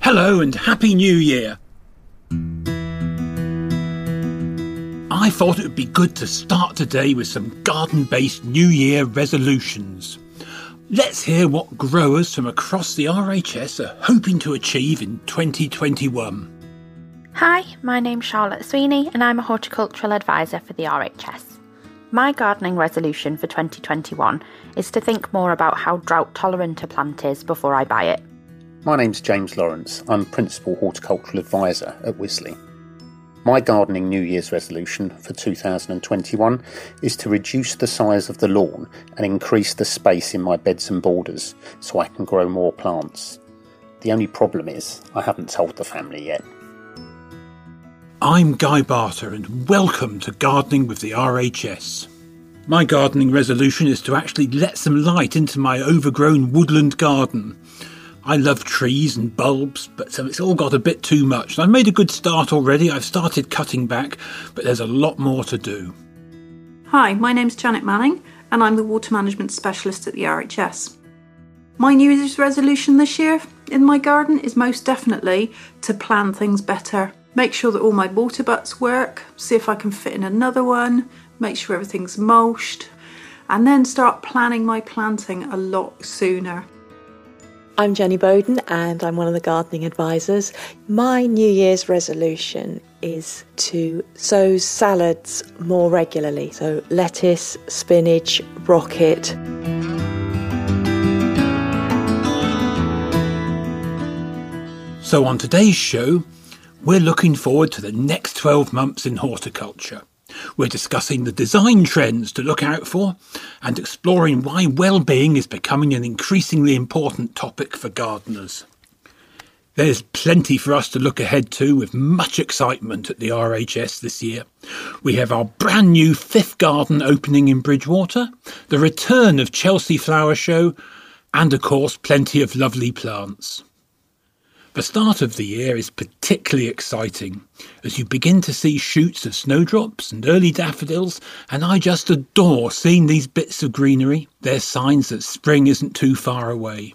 Hello and Happy New Year! I thought it would be good to start today with some garden based New Year resolutions. Let's hear what growers from across the RHS are hoping to achieve in 2021. Hi, my name's Charlotte Sweeney and I'm a horticultural advisor for the RHS. My gardening resolution for 2021 is to think more about how drought tolerant a plant is before I buy it. My name's James Lawrence. I'm Principal Horticultural Advisor at Wisley. My gardening New Year's resolution for 2021 is to reduce the size of the lawn and increase the space in my beds and borders so I can grow more plants. The only problem is I haven't told the family yet. I'm Guy Barter and welcome to Gardening with the RHS. My gardening resolution is to actually let some light into my overgrown woodland garden. I love trees and bulbs, but so it's all got a bit too much. I've made a good start already. I've started cutting back, but there's a lot more to do. Hi, my name's Janet Manning, and I'm the Water Management Specialist at the RHS. My New Year's resolution this year in my garden is most definitely to plan things better. Make sure that all my water butts work, see if I can fit in another one, make sure everything's mulched, and then start planning my planting a lot sooner. I'm Jenny Bowden and I'm one of the gardening advisors. My New Year's resolution is to sow salads more regularly. So, lettuce, spinach, rocket. So, on today's show, we're looking forward to the next 12 months in horticulture. We're discussing the design trends to look out for and exploring why well-being is becoming an increasingly important topic for gardeners. There's plenty for us to look ahead to with much excitement at the RHS this year. We have our brand new fifth garden opening in Bridgewater, the return of Chelsea Flower Show, and of course, plenty of lovely plants. The start of the year is particularly exciting as you begin to see shoots of snowdrops and early daffodils, and I just adore seeing these bits of greenery. They're signs that spring isn't too far away.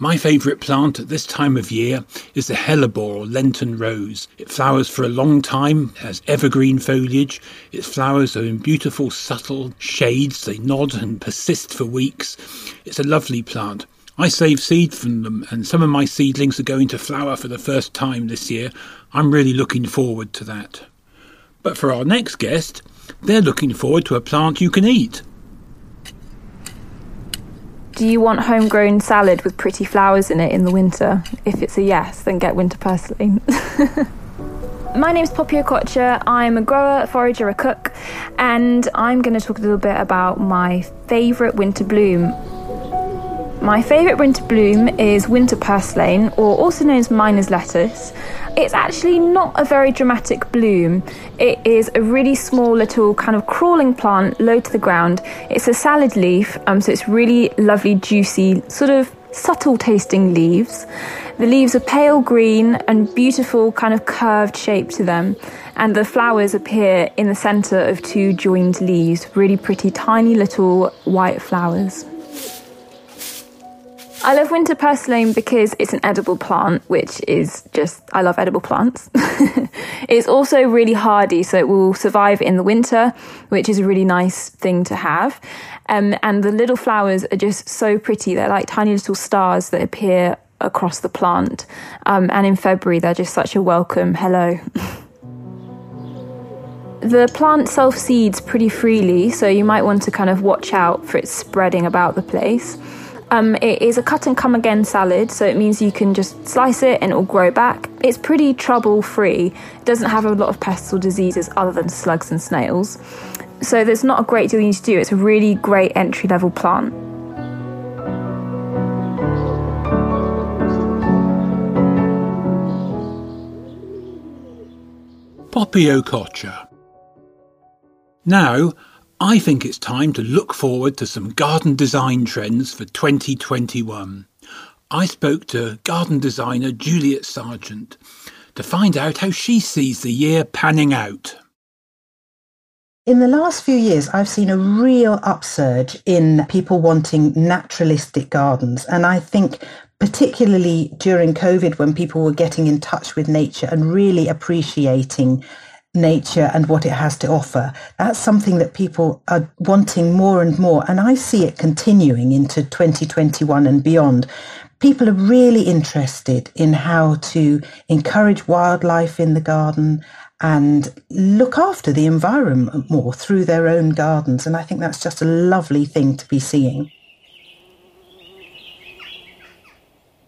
My favourite plant at this time of year is the hellebore or Lenten rose. It flowers for a long time, has evergreen foliage. Its flowers are in beautiful, subtle shades. They nod and persist for weeks. It's a lovely plant. I save seed from them, and some of my seedlings are going to flower for the first time this year. I'm really looking forward to that. But for our next guest, they're looking forward to a plant you can eat. Do you want homegrown salad with pretty flowers in it in the winter? If it's a yes, then get winter purslane. My name's Poppy Okotcha. I'm a grower, a forager, a cook, and I'm going to talk a little bit about my favourite winter bloom. My favourite winter bloom is winter purslane, or also known as miner's lettuce. It's actually not a very dramatic bloom. It is a really small little kind of crawling plant low to the ground. It's a salad leaf, um, so it's really lovely, juicy, sort of subtle tasting leaves. The leaves are pale green and beautiful, kind of curved shape to them, and the flowers appear in the centre of two joined leaves, really pretty, tiny little white flowers. I love winter purslane because it's an edible plant, which is just, I love edible plants. it's also really hardy, so it will survive in the winter, which is a really nice thing to have. Um, and the little flowers are just so pretty. They're like tiny little stars that appear across the plant. Um, and in February, they're just such a welcome hello. the plant self seeds pretty freely, so you might want to kind of watch out for it spreading about the place. Um, it is a cut and come again salad, so it means you can just slice it and it will grow back. It's pretty trouble free, it doesn't have a lot of pests or diseases other than slugs and snails. So there's not a great deal you need to do. It's a really great entry level plant. Poppy Okotcha. Now, I think it's time to look forward to some garden design trends for 2021. I spoke to garden designer Juliet Sargeant to find out how she sees the year panning out. In the last few years, I've seen a real upsurge in people wanting naturalistic gardens. And I think particularly during COVID, when people were getting in touch with nature and really appreciating nature and what it has to offer, that's something that people are wanting more and more. And I see it continuing into 2021 and beyond people are really interested in how to encourage wildlife in the garden and look after the environment more through their own gardens. And I think that's just a lovely thing to be seeing.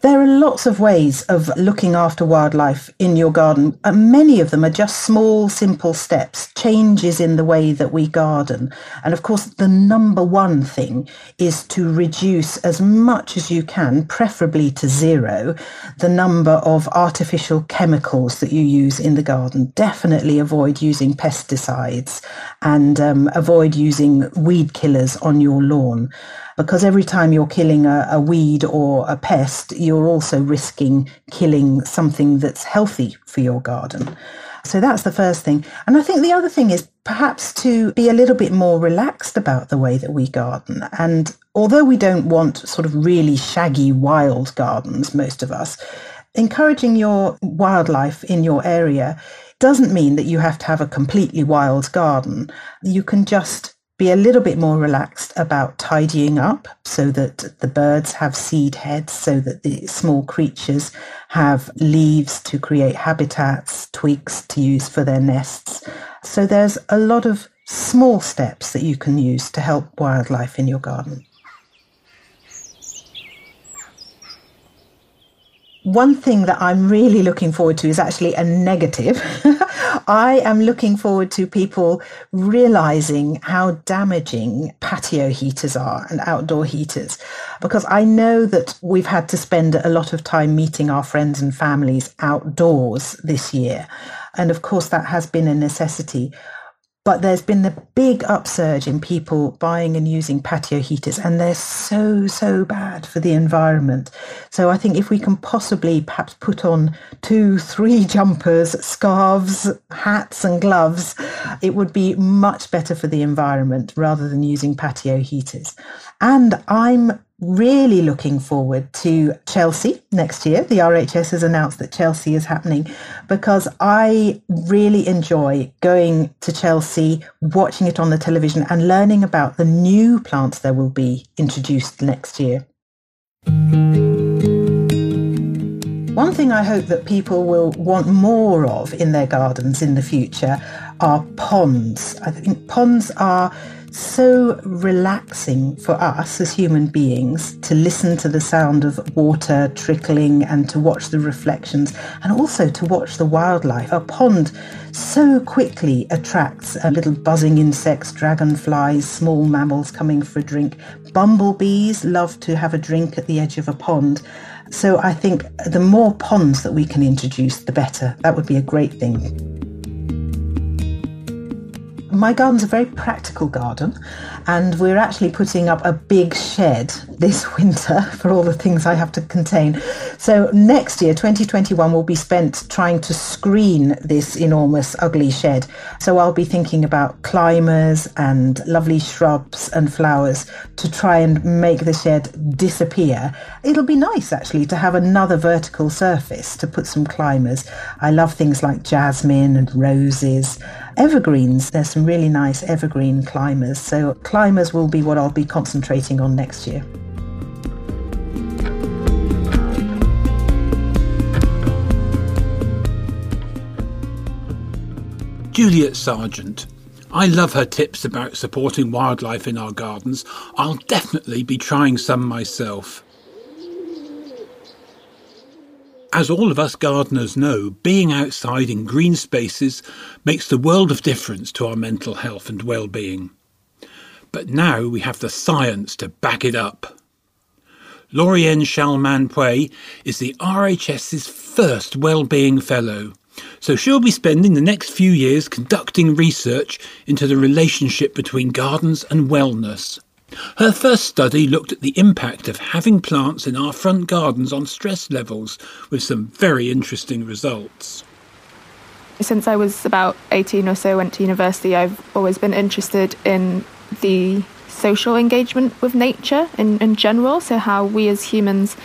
There are lots of ways of looking after wildlife in your garden, and many of them are just small, simple steps, changes in the way that we garden. And of course, the number one thing is to reduce as much as you can, preferably to zero, the number of artificial chemicals that you use in the garden. Definitely avoid using pesticides and um, avoid using weed killers on your lawn because every time you're killing a, a weed or a pest, you're also risking killing something that's healthy for your garden. So that's the first thing. And I think the other thing is perhaps to be a little bit more relaxed about the way that we garden. And although we don't want sort of really shaggy wild gardens, most of us, encouraging your wildlife in your area doesn't mean that you have to have a completely wild garden. You can just be a little bit more relaxed about tidying up so that the birds have seed heads, so that the small creatures have leaves to create habitats, twigs to use for their nests. So there's a lot of small steps that you can use to help wildlife in your garden. One thing that I'm really looking forward to is actually a negative. I am looking forward to people realizing how damaging patio heaters are and outdoor heaters because I know that we've had to spend a lot of time meeting our friends and families outdoors this year. And of course, that has been a necessity. But there's been the big upsurge in people buying and using patio heaters, and they're so, so bad for the environment. So I think if we can possibly perhaps put on two, three jumpers, scarves, hats, and gloves, it would be much better for the environment rather than using patio heaters. And I'm really looking forward to Chelsea next year. The RHS has announced that Chelsea is happening because I really enjoy going to Chelsea, watching it on the television and learning about the new plants that will be introduced next year. One thing I hope that people will want more of in their gardens in the future are ponds. I think ponds are so relaxing for us as human beings to listen to the sound of water trickling and to watch the reflections and also to watch the wildlife. A pond so quickly attracts little buzzing insects, dragonflies, small mammals coming for a drink. Bumblebees love to have a drink at the edge of a pond. So I think the more ponds that we can introduce, the better. That would be a great thing. My garden's a very practical garden and we're actually putting up a big shed this winter for all the things I have to contain. So next year, 2021, will be spent trying to screen this enormous, ugly shed. So I'll be thinking about climbers and lovely shrubs and flowers to try and make the shed disappear. It'll be nice actually to have another vertical surface to put some climbers. I love things like jasmine and roses. Evergreens, there's some really nice evergreen climbers. So will be what I'll be concentrating on next year. Juliet Sargeant. I love her tips about supporting wildlife in our gardens. I'll definitely be trying some myself. As all of us gardeners know, being outside in green spaces makes the world of difference to our mental health and well-being. But now we have the science to back it up. Lauriane Chalmin-Pui is the RHS's first Wellbeing Fellow, so she'll be spending the next few years conducting research into the relationship between gardens and wellness. Her first study looked at the impact of having plants in our front gardens on stress levels, with some very interesting results. Since I was about 18 or so, went to university, I've always been interested in the social engagement with nature in, in general, so how we as humans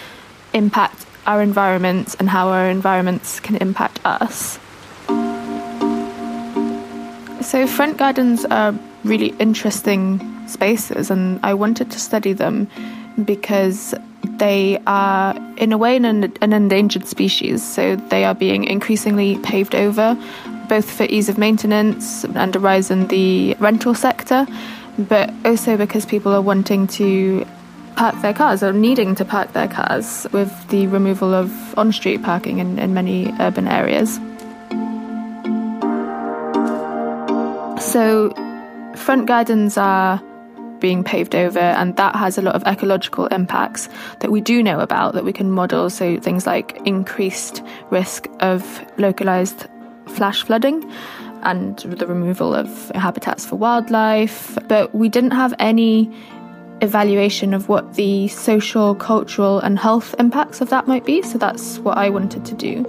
impact our environments and how our environments can impact us. So, front gardens are really interesting spaces, and I wanted to study them because they are, in a way, an, an endangered species. So, they are being increasingly paved over, both for ease of maintenance and a rise in the rental sector, but also because people are wanting to park their cars or needing to park their cars with the removal of on street parking in, in many urban areas. So, front gardens are being paved over, and that has a lot of ecological impacts that we do know about that we can model. So, things like increased risk of localized flash flooding and the removal of habitats for wildlife. But we didn't have any evaluation of what the social, cultural, and health impacts of that might be. So, that's what I wanted to do.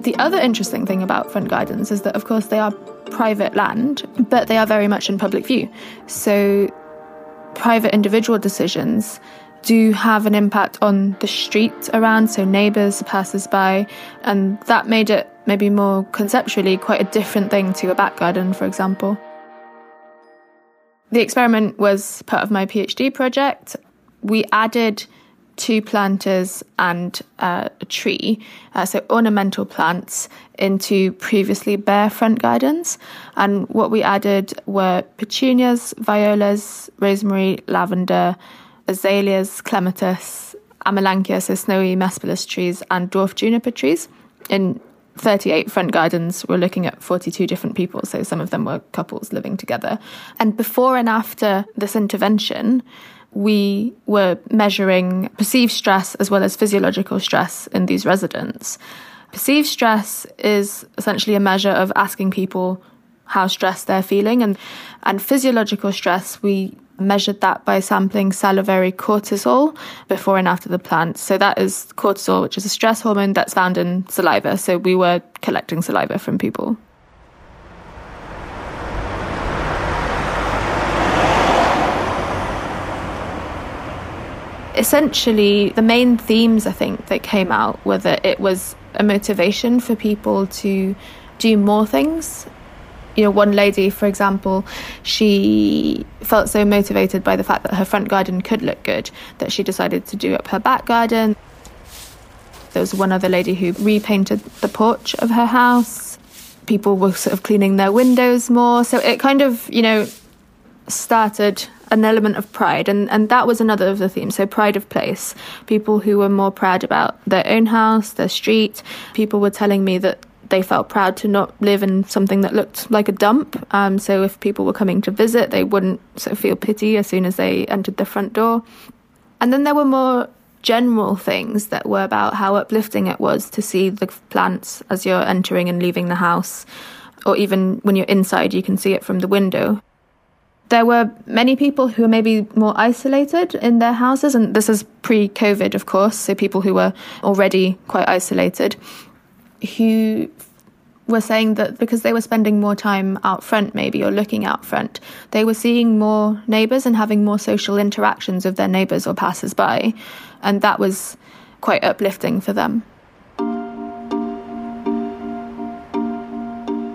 The other interesting thing about front gardens is that, of course, they are private land, but they are very much in public view. So, private individual decisions do have an impact on the street around, so neighbours, passers by, and that made it maybe more conceptually quite a different thing to a back garden, for example. The experiment was part of my PhD project. We added two planters and uh, a tree, uh, so ornamental plants, into previously bare front gardens. And what we added were petunias, violas, rosemary, lavender, azaleas, clematis, amelanchier, so snowy Mespilus trees, and dwarf juniper trees in 38 front gardens we're looking at 42 different people so some of them were couples living together and before and after this intervention we were measuring perceived stress as well as physiological stress in these residents. Perceived stress is essentially a measure of asking people how stressed they're feeling and and physiological stress we measured that by sampling salivary cortisol before and after the plant. So that is cortisol, which is a stress hormone that's found in saliva. So we were collecting saliva from people. essentially, the main themes I think that came out were that it was a motivation for people to do more things. You know, one lady, for example, she felt so motivated by the fact that her front garden could look good that she decided to do up her back garden. There was one other lady who repainted the porch of her house. People were sort of cleaning their windows more. So it kind of, you know, started an element of pride and, and that was another of the themes so pride of place people who were more proud about their own house their street people were telling me that they felt proud to not live in something that looked like a dump. Um, so if people were coming to visit they wouldn't sort of feel pity as soon as they entered the front door. And then there were more general things that were about how uplifting it was to see the plants as you're entering and leaving the house or even when you're inside you can see it from the window. There were many people who were maybe more isolated in their houses, and this is pre COVID, of course, so people who were already quite isolated, who were saying that because they were spending more time out front, maybe, or looking out front, they were seeing more neighbours and having more social interactions with their neighbours or passers by, and that was quite uplifting for them.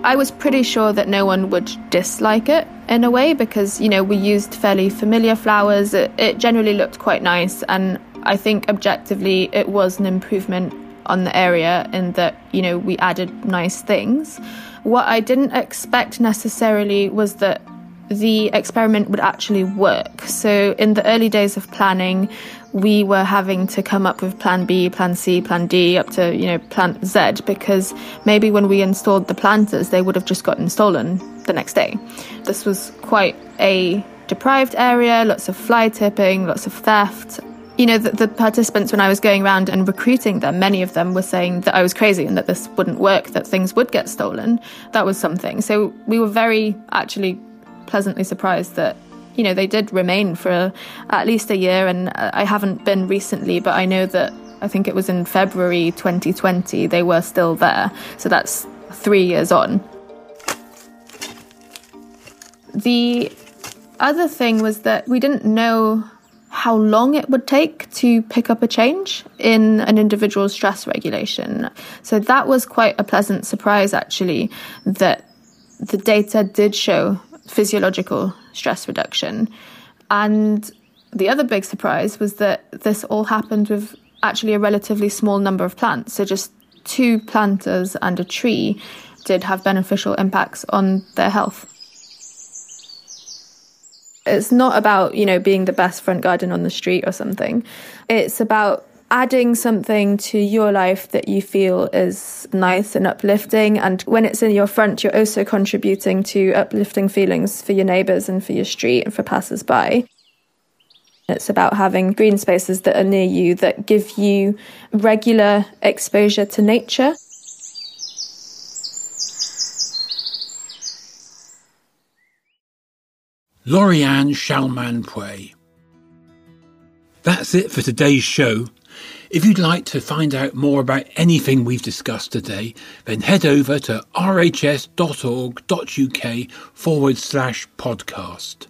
I was pretty sure that no one would dislike it in a way because, you know, we used fairly familiar flowers. It, it, generally looked quite nice, and I think objectively it was an improvement on the area in that, you know, we added nice things. What I didn't expect necessarily was that the experiment would actually work. So, in the early days of planning, we were having to come up with plan B, plan C, plan D, up to, you know, plan Z, because maybe when we installed the planters, they would have just gotten stolen the next day. This was quite a deprived area, lots of fly tipping, lots of theft. You know, the, the, participants, when I was going around and recruiting them, many of them were saying that I was crazy and that this wouldn't work, that things would get stolen. That was something. So we were very actually pleasantly surprised that you know they did remain for at least a year and uh, I haven't been recently but I know that I think it was in February 2020 they were still there so that's 3 years on the other thing was that we didn't know how long it would take to pick up a change in an individual's stress regulation. So that was quite a pleasant surprise, actually, that the data did show physiological stress reduction. And the other big surprise was that this all happened with actually a relatively small number of plants. So just two planters and a tree did have beneficial impacts on their health. It's not about, you know, being the best front garden on the street or something. It's about adding something to your life that you feel is nice and uplifting. And when it's in your front, you're also contributing to uplifting feelings for your neighbours and for your street and for passers by. It's about having green spaces that are near you that give you regular exposure to nature. Lauriane Chalmin-Pui. That's it for today's show. If you'd like to find out more about anything we've discussed today, then head over to rhs.org.uk forward slash podcast.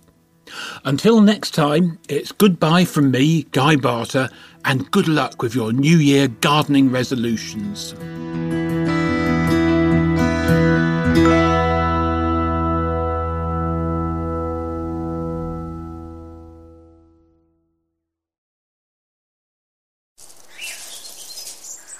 Until next time, it's goodbye from me, Guy Barter, and good luck with your New Year gardening resolutions.